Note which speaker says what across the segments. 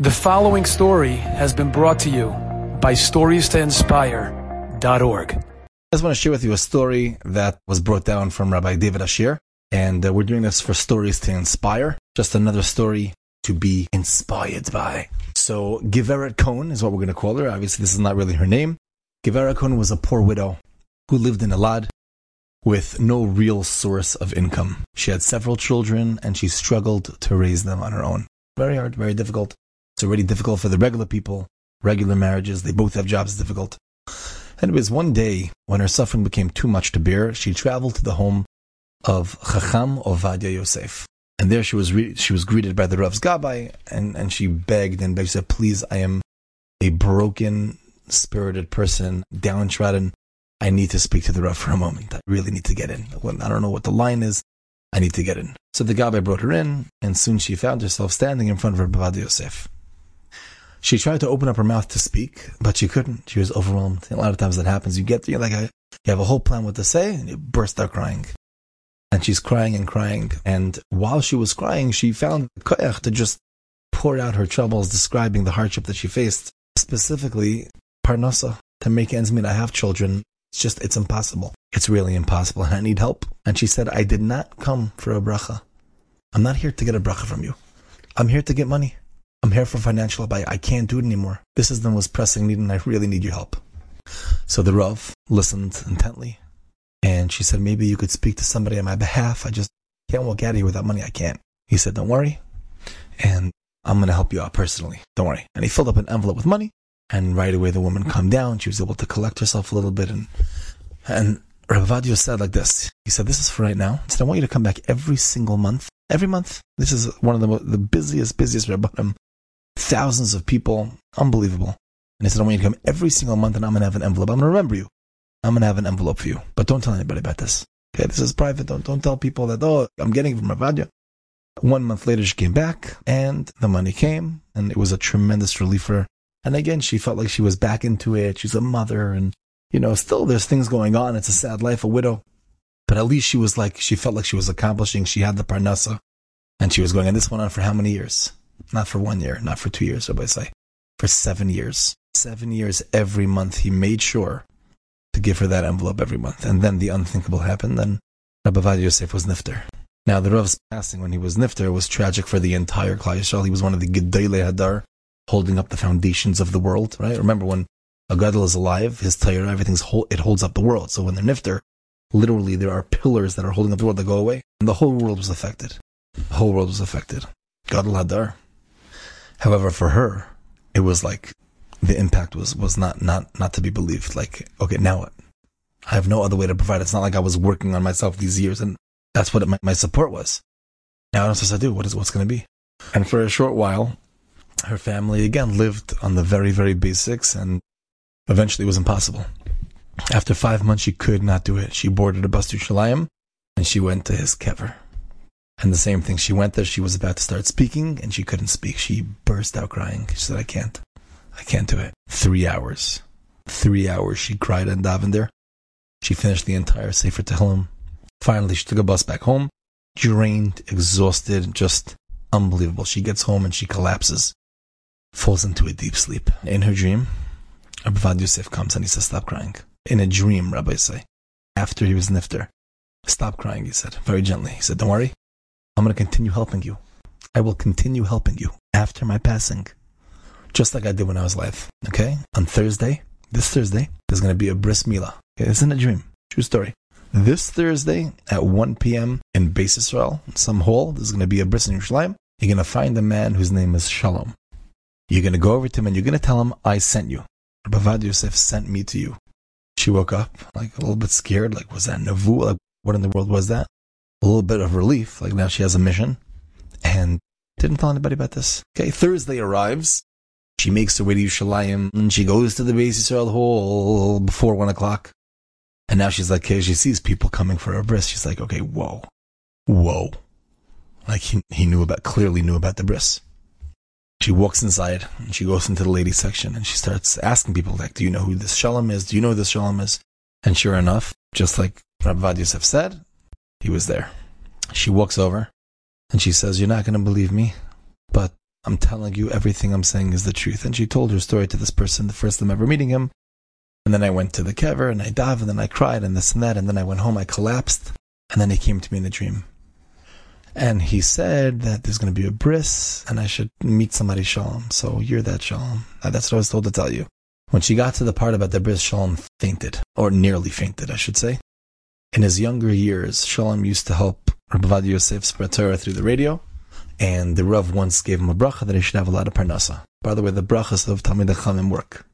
Speaker 1: The following story has been brought to you by StoriesToInspire.org.
Speaker 2: I just want to share with you a story that was brought down from Rabbi David Ashear, and uh, we're doing this for Stories to Inspire. Just another story to be inspired by. So, Giveret Cohen is what we're going to call her. Obviously, this is not really her name. Giveret Cohen was a poor widow who lived in Elad with no real source of income. She had several children, and she struggled to raise them on her own. Very hard, very difficult. It's already difficult for the regular people, regular marriages. They both have jobs. Difficult. Was one day when her suffering became too much to bear. She traveled to the home of Chacham Ovadia Yosef. And there she was re- she was greeted by the Rav's Gabbai, and, and she begged and begged, said, Please, I am a broken spirited person, downtrodden. I need to speak to the Rav for a moment. I really need to get in. I don't know what the line is. I need to get in. So the Gabbai brought her in, and soon she found herself standing in front of Rabbi Yosef. She tried to open up her mouth to speak, but she couldn't. She was overwhelmed. A lot of times that happens. You get you like a, you have a whole plan what to say, and you burst out crying. And she's crying and crying. And while she was crying, she found koyach to just pour out her troubles, describing the hardship that she faced. Specifically, parnasa to make ends meet. I have children. It's just it's impossible. It's really impossible, and I need help. And she said, "I did not come for a bracha. I'm not here to get a bracha from you. I'm here to get money." I'm here for financial help. I, I can't do it anymore. This is the most pressing need, and I really need your help. So the Rav listened intently, and she said, Maybe you could speak to somebody on my behalf. I just can't walk out of here without money. I can't. He said, Don't worry, and I'm going to help you out personally. Don't worry. And he filled up an envelope with money, and right away the woman calmed down. She was able to collect herself a little bit, and and Rav Ovadia said like this. He said, This is for right now. He said, I want you to come back every single month. Every month. This is one of the, the busiest, busiest Rabbanim thousands of people. Unbelievable. And he said, I want you to come every single month and I'm going to have an envelope. I'm going to remember you. I'm going to have an envelope for you. But don't tell anybody about this. Okay, this is private. Don't, don't tell people that, oh, I'm getting it from Rav Ovadia. One month later, she came back and the money came and it was a tremendous relief for her. And again, she felt like she was back into it. She's a mother and, you know, still there's things going on. It's a sad life, a widow. But at least she was like, she felt like she was accomplishing. She had the parnasa and she was going, and this went on for how many years? Not for one year, not for two years, I say. For seven years. Seven years every month, he made sure to give her that envelope every month. And then the unthinkable happened. Then Rabbi Ovadia Yosef was nifter. Now, the Rav's passing when he was nifter was tragic for the entire Klal Yisrael. He was one of the Gedolei Hador, holding up the foundations of the world, right? Remember, when a Gadol is alive, his Torah, everything's, whole, it holds up the world. So when they're nifter, literally there are pillars that are holding up the world that go away. And the whole world was affected. The whole world was affected. Gadol Hador. However, for her, it was like the impact was was not not not to be believed. Like, okay, now what? I have no other way to provide. It's not like I was working on myself these years, and that's what it, my, my support was. Now what am I do? What is what's going to be? And for a short while, her family again lived on the very very basics, and eventually it was impossible. After five months, she could not do it. She boarded a bus to Shalayim, and she went to his kever. And the same thing, she went there, she was about to start speaking, and she couldn't speak. She burst out crying. She said, I can't. I can't do it. Three hours. Three hours she cried and davened there. She finished the entire Sefer Tehillim. Finally, she took a bus back home, drained, exhausted, just unbelievable. She gets home and she collapses, falls into a deep sleep. In her dream, Rabbi Yosef comes and he says, Stop crying. In a dream, Rabbi say, after he was nifter. Stop crying, he said, very gently. He said, Don't worry, I'm going to continue helping you. I will continue helping you after my passing, just like I did when I was alive. Okay? On Thursday, this Thursday, there's going to be a bris milah. Okay, it's in a dream. True story. This Thursday at 1 p.m. in Beis Israel, some hall, there's going to be a bris in Yerushalayim. You're going to find a man whose name is Shalom. You're going to go over to him and you're going to tell him, I sent you. Bavad Yosef sent me to you. She woke up like a little bit scared, like, was that Navu? Like, what in the world was that? A little bit of relief, like now she has a mission, and didn't tell anybody about this. Okay, Thursday arrives. She makes her way to Yerushalayim, and she goes to the Beis Yisrael hall before one o'clock. And now she's like, okay, she sees people coming for her bris. She's like, okay, whoa, whoa. Like he, he knew about, clearly knew about the bris. She walks inside and she goes into the ladies section and she starts asking people like, do you know who this shalom is? Do you know who this shalom is? And sure enough, just like Rabbi Yosef said, he was there. She walks over and she says, You're not going to believe me, but I'm telling you everything I'm saying is the truth. And she told her story to this person the first time ever meeting him. And then I went to the kever and I dive and then I cried and this and that. And then I went home, I collapsed. And then he came to me in a dream. And he said that there's going to be a bris and I should meet somebody shalom. So you're that shalom. Uh, that's what I was told to tell you. When she got to the part about the bris, shalom fainted, or nearly fainted, I should say. In his younger years, Shalom used to help Rabbi Yosef spread Torah through the radio, and the Rav once gave him a bracha that he should have a lot of parnasa. By the way, the brachas of Talmid Chachamim work.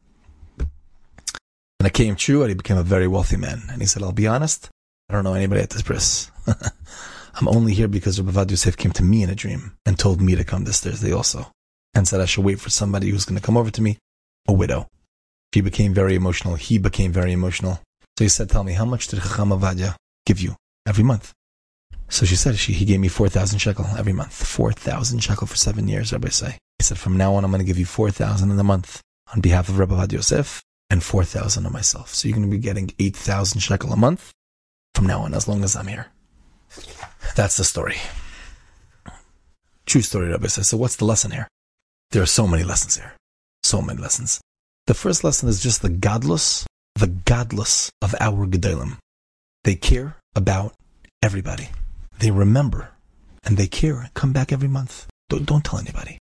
Speaker 2: And it came true, and he became a very wealthy man. And he said, I'll be honest, I don't know anybody at this bris. I'm only here because Rabbi Yosef came to me in a dream and told me to come this Thursday also, and said I should wait for somebody who's going to come over to me, a widow. She became very emotional. He became very emotional. So he said, tell me, how much did Chacham Ovadia give you every month? So she said, she, he gave me 4,000 shekel every month. 4,000 shekel for seven years, Rabbi say. He said, from now on, I'm going to give you 4,000 in a month on behalf of Rabbi Vad Yosef and 4,000 on myself. So you're going to be getting 8,000 shekel a month from now on, as long as I'm here. That's the story. True story, Rabbi says. So what's the lesson here? There are so many lessons here. So many lessons. The first lesson is just the gadlus the gadlus of our Gedolim. They care about everybody. They remember and they care. Come back every month. Don't, don't tell anybody.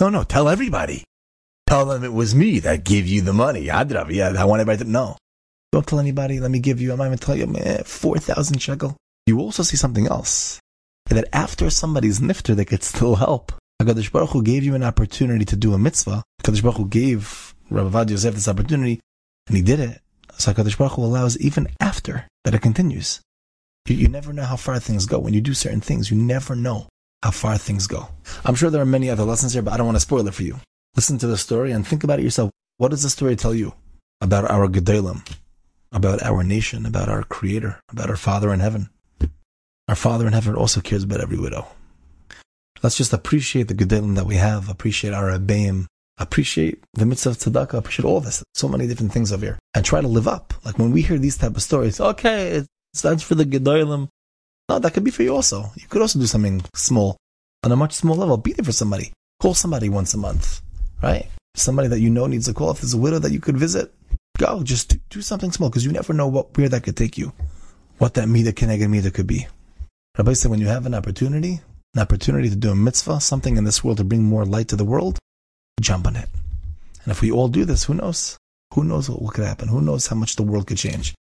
Speaker 2: No, no, tell everybody. Tell them it was me that gave you the money. Adrav, yeah, I want everybody to know. Don't tell anybody. Let me give you, I might even tell you, man, eh, 4,000 shekel. You also see something else. That after somebody's nifter, they could still help. HaKadosh Baruch Hu gave you an opportunity to do a mitzvah. HaKadosh Baruch Hu gave Rabbi Yosef this opportunity, and he did it. So HaKadosh Baruch Hu allows even after that it continues. You, you never know how far things go. When you do certain things, you never know how far things go. I'm sure there are many other lessons here, but I don't want to spoil it for you. Listen to the story and think about it yourself. What does the story tell you about our Gedolim, about our nation, about our Creator, about our Father in heaven? Our Father in heaven also cares about every widow. Let's just appreciate the Gedolim that we have, appreciate our Abayim, appreciate the mitzvah of tzedakah, appreciate all this. So many different things over here. And try to live up. Like when we hear these type of stories, okay, it stands for the Gedolim. No, that could be for you also. You could also do something small on a much small level. Be there for somebody. Call somebody once a month, right? Somebody that you know needs a call. If there's a widow that you could visit, go. Just do, do something small because you never know what where that could take you. What that mida keneged mida could be. Rabbi said when you have an opportunity, an opportunity to do a mitzvah, something in this world to bring more light to the world, jump on it. And if we all do this, who knows? Who knows what, could happen? Who knows how much the world could change?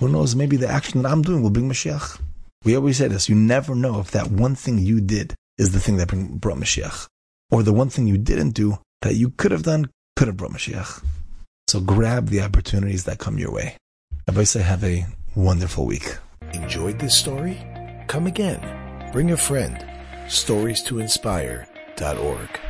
Speaker 2: Who knows? Maybe the action that I'm doing will bring Mashiach. We always say this. You never know if that one thing you did is the thing that bring, brought Mashiach. Or the one thing you didn't do that you could have done could have brought Mashiach. So grab the opportunities that come your way. I say have a wonderful week.
Speaker 3: Enjoyed this story? Come again. Bring a friend. Stories to inspire.org.